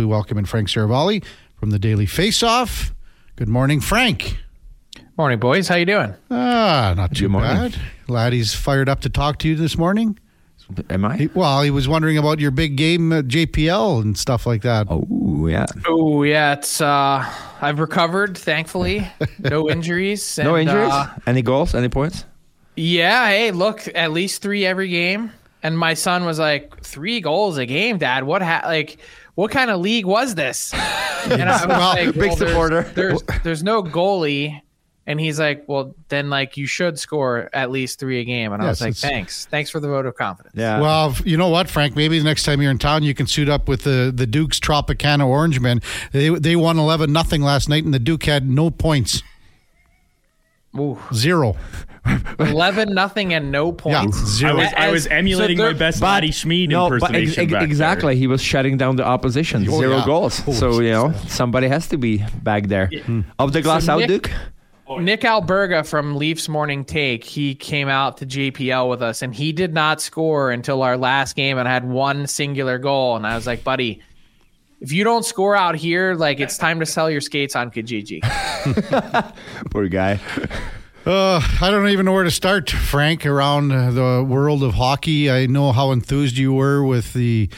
We welcome in Frank Seravalli from the Daily Faceoff. Good morning, Frank. Morning, boys. How you doing? Ah, not too Good morning. bad. Laddie's fired up to talk to you this morning. Am I? He, well, he was wondering about your big game at JPL and stuff like that. Oh yeah. Oh yeah, it's uh I've recovered, thankfully. No injuries. No injuries? uh, Any goals? Any points? yeah, hey, look, at least three every game. And my son was like, three goals a game, Dad. What ha- like what kind of league was this? And I was Well, like, big there's- supporter. There's, there's no goalie. And he's like, well, then like you should score at least three a game. And I was like, thanks, thanks for the vote of confidence. Yeah. Well, you know what, Frank? Maybe the next time you're in town, you can suit up with the, the Duke's Tropicana Orangemen. They they won eleven nothing last night, and the Duke had no points, Ooh, zero. eleven nothing and no Yeah, points. zero. I was, I was emulating so my best But- Laddie Schmid no, but impersonation ex- ex- back there. exactly. He was shutting down the opposition. Oh, Zero yeah. goals. Oh, so you know somebody has to be back there. Hmm. Of the glass So out, Nick- Duke. Nick Alberga from Leafs Morning Take, he came out to JPL with us and he did not score until our last game and had one singular goal. And I was like, buddy, if you don't score out here, like it's time to sell your skates on Kijiji. Poor guy. Uh, I don't even know where to start, Frank, around uh, the world of hockey. I know how enthused you were with the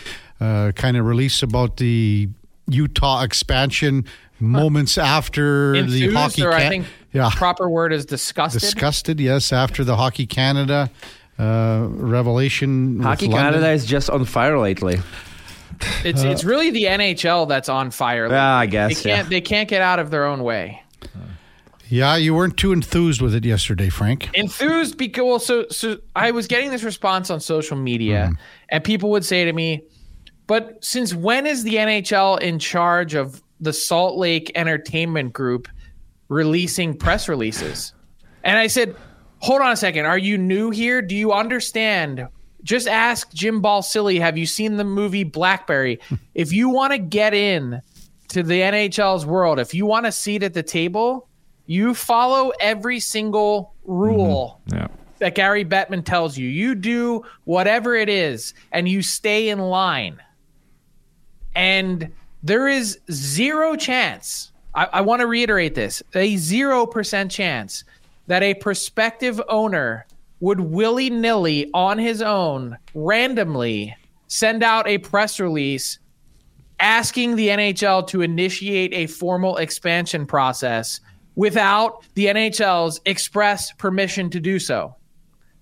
uh, kind of release about the Utah expansion moments after the hockey. or I think yeah, proper word is disgusted. disgusted. Yes, after the Hockey Canada uh, revelation. Hockey Canada is just on fire lately. It's it's uh, really the NHL that's on fire. Yeah, I guess. they guess. can't Yeah. they can't get out of their own way. Yeah, you weren't too enthused with it yesterday, Frank. enthused because well, so so I was getting this response on social media, hmm. and people would say to me, "But since when is the NHL in charge of the Salt Lake Entertainment Group releasing press releases?" And I said, "Hold on a second. Are you new here? Do you understand?" Just ask Jim Balsillie, have you seen the movie Blackberry? if you want to get in to the NHL's world, if you want a seat at the table, you follow every single rule mm-hmm. Yeah. that Gary Bettman tells you. You do whatever it is and you stay in line. And there is zero chance, I, I want to reiterate this a 0% chance that a prospective owner would willy nilly on his own randomly send out a press release asking the NHL to initiate a formal expansion process without the NHL's express permission to do so.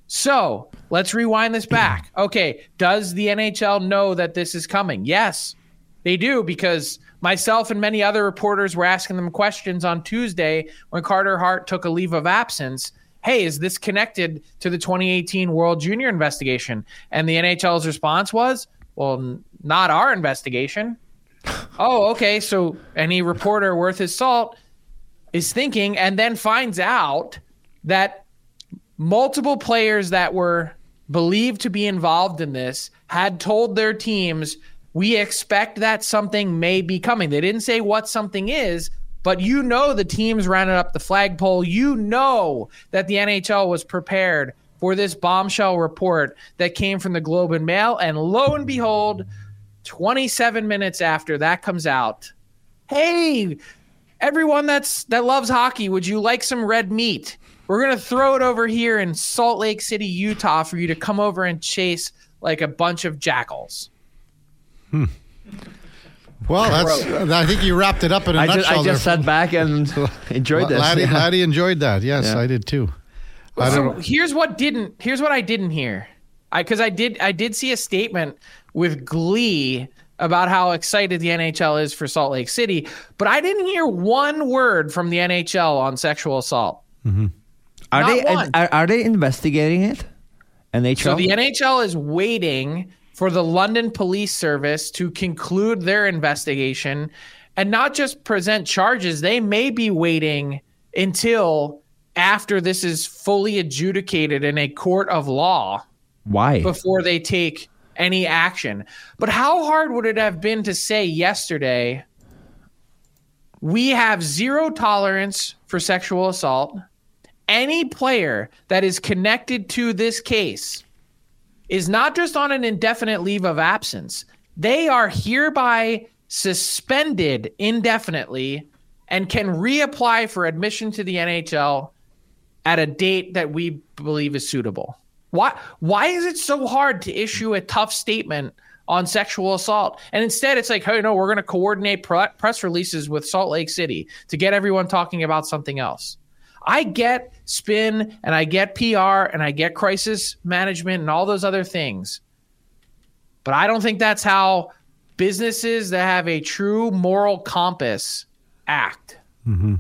So let's rewind this back. Okay, does the NHL know that this is coming? Yes, they do because myself and many other reporters were asking them questions on Tuesday when Carter Hart took a leave of absence. Hey, is this connected to the 2018 World Junior investigation? And the NHL's response was, well, n- not our investigation. oh, okay. So any reporter worth his salt is thinking and then finds out that multiple players that were believed to be involved in this had told their teams, we expect that something may be coming. They didn't say what something is, but you know the teams rounded up the flagpole. You know that the NHL was prepared for this bombshell report that came from the Globe and Mail. And lo and behold, 27 minutes after that comes out, hey, everyone that's that loves hockey, would you like some red meat? We're gonna throw it over here in Salt Lake City, Utah, for you to come over and chase like a bunch of jackals. Hmm. Well, that's. I think you wrapped it up in a I nutshell. just, I just there. sat back and enjoyed this. Laddie, Yeah. Laddie enjoyed that. Yes, Yeah. I did too. I So don't. here's what didn't here's what I didn't hear. I because I did I did see a statement with glee about how excited the NHL is for Salt Lake City, but I didn't hear one word from the NHL on sexual assault. Mm-hmm. Are Not they one. are, are they investigating it? NHL. So the NHL is waiting for the London Police Service to conclude their investigation and not just present charges. They may be waiting until after this is fully adjudicated in a court of law Why? before they take any action. But how hard would it have been to say yesterday, we have zero tolerance for sexual assault? Any player that is connected to this case is not just on an indefinite leave of absence, they are hereby suspended indefinitely and can reapply for admission to the NHL at a date that we believe is suitable. Why why is it so hard to issue a tough statement on sexual assault? And instead it's like, "Hey, no, we're going to coordinate press releases with Salt Lake City to get everyone talking about something else." I get spin and I get PR and I get crisis management and all those other things. But I don't think that's how businesses that have a true moral compass act. Mm-hmm.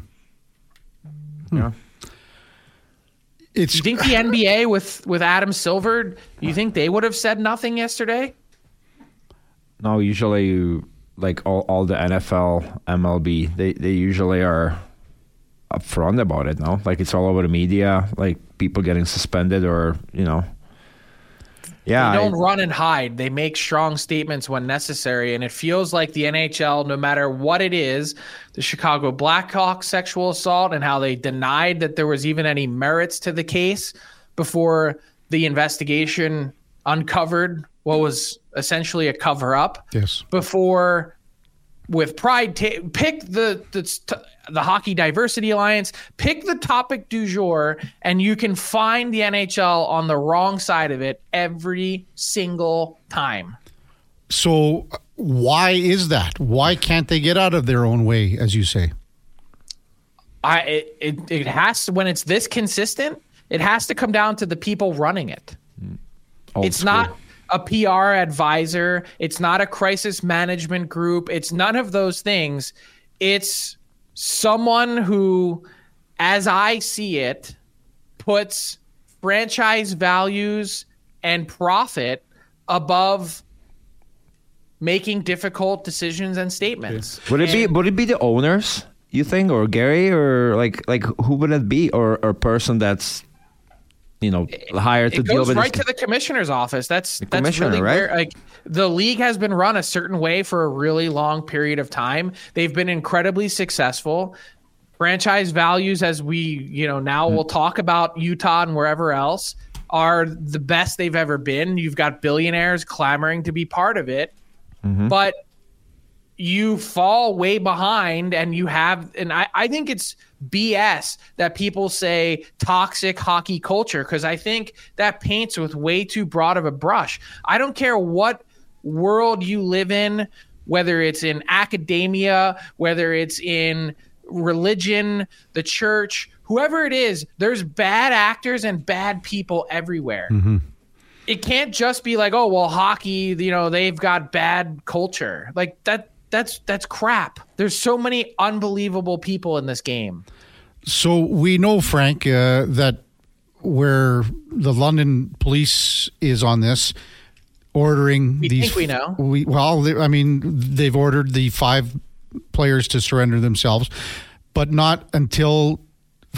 Yeah. It's you think the NBA with with Adam Silver, you think they would have said nothing yesterday? No, usually you like all, all the NFL, MLB, they they usually are upfront about it. No, like it's all over the media, like people getting suspended or you know. Yeah, they don't I, run and hide. They make strong statements when necessary, and it feels like the NHL, no matter what it is, the Chicago Blackhawks sexual assault and how they denied that there was even any merits to the case before the investigation uncovered what was essentially a cover up. Yes. Before with pride ta- pick the the the hockey diversity alliance pick the topic du jour and you can find the NHL on the wrong side of it every single time. So why is that? Why can't they get out of their own way as you say? I it, it, it has to when it's this consistent it has to come down to the people running it. Hmm. Old it's school. not a PR advisor. It's not a crisis management group. It's none of those things. It's someone who, as I see it, puts franchise values and profit above making difficult decisions and statements. Would it be would it be the owners? You think, or Gary, or like like who would it be, or or a person that's you know hired to it deal goes with right this? to the commissioner's office. That's that's commissioner, really right? where like the league has been run a certain way for a really long period of time. They've been incredibly successful. Franchise values, as we you know now hmm. we'll talk about Utah and wherever else, are the best they've ever been. You've got billionaires clamoring to be part of it, mm-hmm. but you fall way behind and you have and I, I think it's BS that people say toxic hockey culture because I think that paints with way too broad of a brush. I don't care what world you live in, whether it's in academia, whether it's in religion, the church, whoever it is, there's bad actors and bad people everywhere. Mm-hmm. It can't just be like, oh well, hockey, you know, they've got bad culture. Like that that's that's crap. There's so many unbelievable people in this game. So we know, Frank, uh, that where the London police is on this, ordering We these. think we know. We, well, they, I mean, they've ordered the five players to surrender themselves, but not until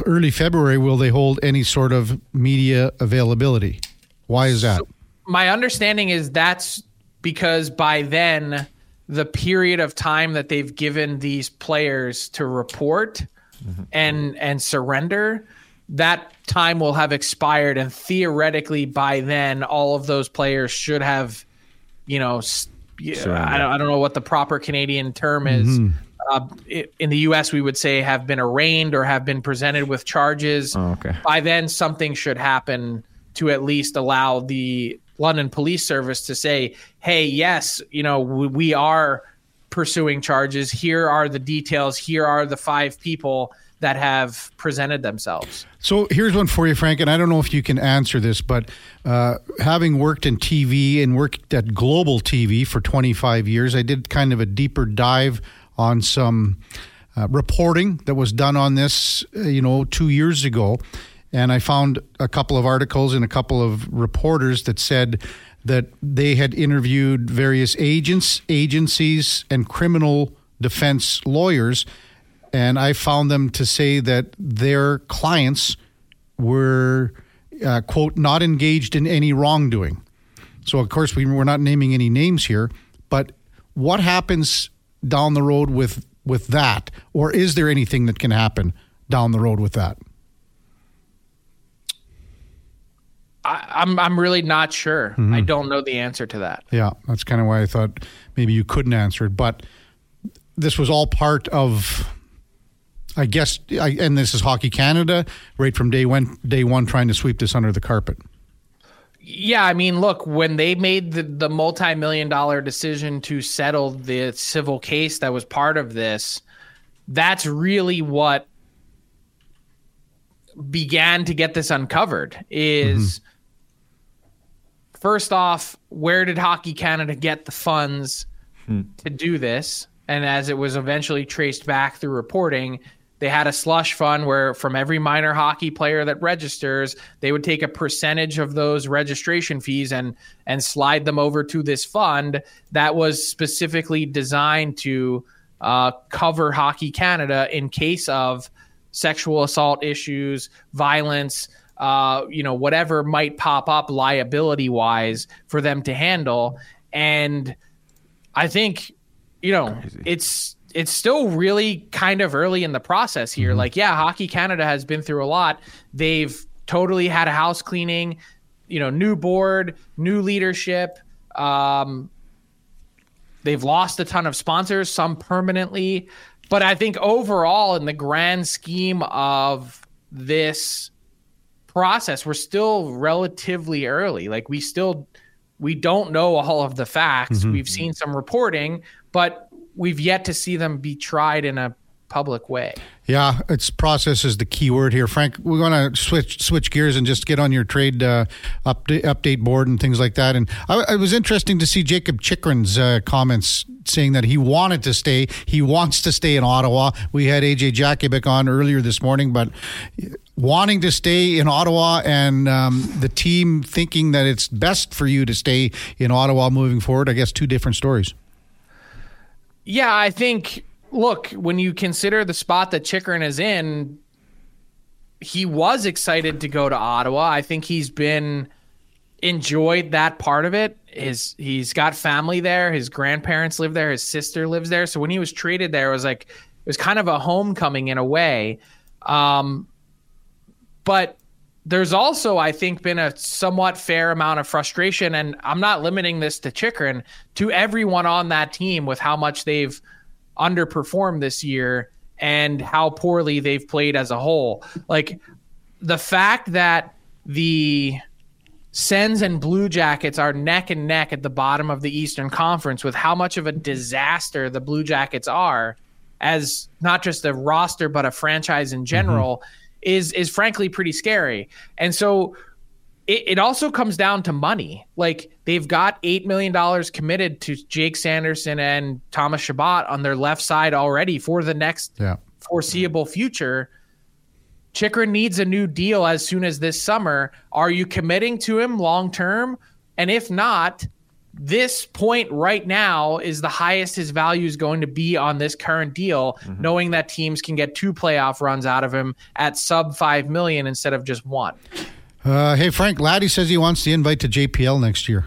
early February will they hold any sort of media availability. Why is that? My understanding is that's because by then the period of time that they've given these players to report and and surrender that time will have expired and theoretically by then all of those players should have you know Surrender. I, don't, I don't know what the proper canadian term is uh, i- in the us we would say have been arraigned or have been presented with charges Oh, okay. by then something should happen to at least allow the London Police Service to say, "Hey, yes, you know, we, we are pursuing charges. Here are the details. Here are the five people that have presented themselves." So here's one for you, Frank, and I don't know if you can answer this, but uh, having worked in TV and worked at Global TV for 25 years, I did kind of a deeper dive on some uh, reporting that was done on this, uh, you know, two years ago. And I found a couple of articles and a couple of reporters that said that they had interviewed various agents, agencies, and criminal defense lawyers and I found them to say that their clients were, uh, quote, not engaged in any wrongdoing. So, of course, we, we're not naming any names here, but what happens down the road with, with that? Or is there anything that can happen down the road with that? I, I'm I'm really not sure. I don't know the answer to that. Yeah, that's kind of why I thought maybe you couldn't answer it. But this was all part of. I guess, I, and this is Hockey Canada, right from day one, day one, trying to sweep this under the carpet. Yeah, I mean, look, when they made the, the multi million dollar decision to settle the civil case that was part of this, that's really what began to get this uncovered is mm-hmm. First off where did hockey canada get the funds hmm. to do this and as it was eventually traced back through reporting they had a slush fund where from every minor hockey player that registers they would take a percentage of those registration fees and and slide them over to this fund that was specifically designed to uh, cover hockey canada in case of sexual assault issues, violence, uh, you know, whatever might pop up liability wise for them to handle. And I think, you know, Crazy. it's it's still really kind of early in the process here. Mm-hmm. Like, yeah, Hockey Canada has been through a lot. They've totally had a house cleaning, you know, new board, new leadership. Um, they've lost a ton of sponsors, some permanently. But I think overall, in the grand scheme of this process, we're still relatively early. Like we still we don't know all of the facts. Mm-hmm. We've seen some reporting, but we've yet to see them be tried in a public way. Yeah, it's process is the key word here, Frank. We're going to switch switch gears and just get on your trade uh, update update board and things like that. And I, it was interesting to see Jakob Chychrun's uh, comments saying that he wanted to stay. He wants to stay in Ottawa. We had AJ Jakubik on earlier this morning, but wanting to stay in Ottawa and um, the team thinking that it's best for you to stay in Ottawa moving forward. I guess two different stories. Yeah, I think look, when you consider the spot that Chychrun is in, he was excited to go to Ottawa. I think he's been enjoyed that part of it. His he's got family there. His grandparents live there. His sister lives there. So when he was traded there, it was like it was kind of a homecoming in a way. Um, but there's also, I think, been a somewhat fair amount of frustration, and I'm not limiting this to Chychrun, to everyone on that team with how much they've underperformed this year and how poorly they've played as a whole. Like the fact that the Sens and Blue Jackets are neck and neck at the bottom of the Eastern Conference with how much of a disaster the Blue Jackets are as not just a roster but a franchise in general mm-hmm. is is frankly pretty scary. And so it, it also comes down to money. Like they've got eight million dollars committed to Jake Sanderson and Thomas Chabot on their left side already for the next yeah. foreseeable future. Chychrun needs a new deal as soon as this summer. Are you committing to him long term? And if not, this point right now is the highest his value is going to be on this current deal, mm-hmm. knowing that teams can get two playoff runs out of him at sub five million instead of just one. Uh, hey, Frank, Laddie says he wants the invite to JPL next year.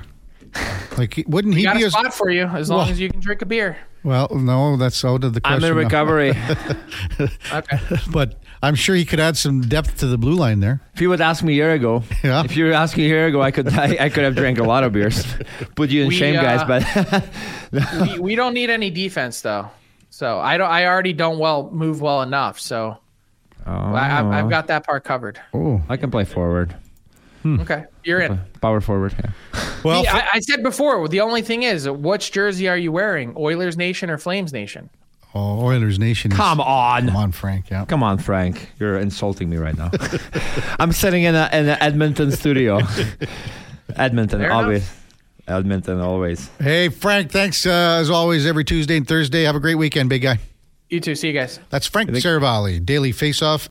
Like, wouldn't he got be a spot for you as long well, as you can drink a beer? Well, no, that's out of the question. I'm in recovery. okay, but I'm sure he could add some depth to the blue line there. If you would ask me a year ago, yeah. If you were asking a year ago, I could I, I could have drank a lot of beers. Put you in we, shame, guys. Uh, but we, we don't need any defense though. So I don't. I already don't well move well enough. So oh. I, have got that part covered. Oh, I can play forward. Hmm. Okay, you're in. Power forward. Yeah. Well, I, I, said before. The only thing is, which jersey are you wearing? Oilers Nation or Flames Nation? Oh, Oilers Nation. Come on, come on, Frank. Yeah, come on, Frank. You're insulting me right now. I'm sitting in a in an Edmonton studio. Edmonton, Fair always. Enough. Edmonton, always. Hey, Frank. Thanks uh, as always. Every Tuesday and Thursday. Have a great weekend, big guy. You too. See you guys. That's Frank Seravalli, Daily Faceoff.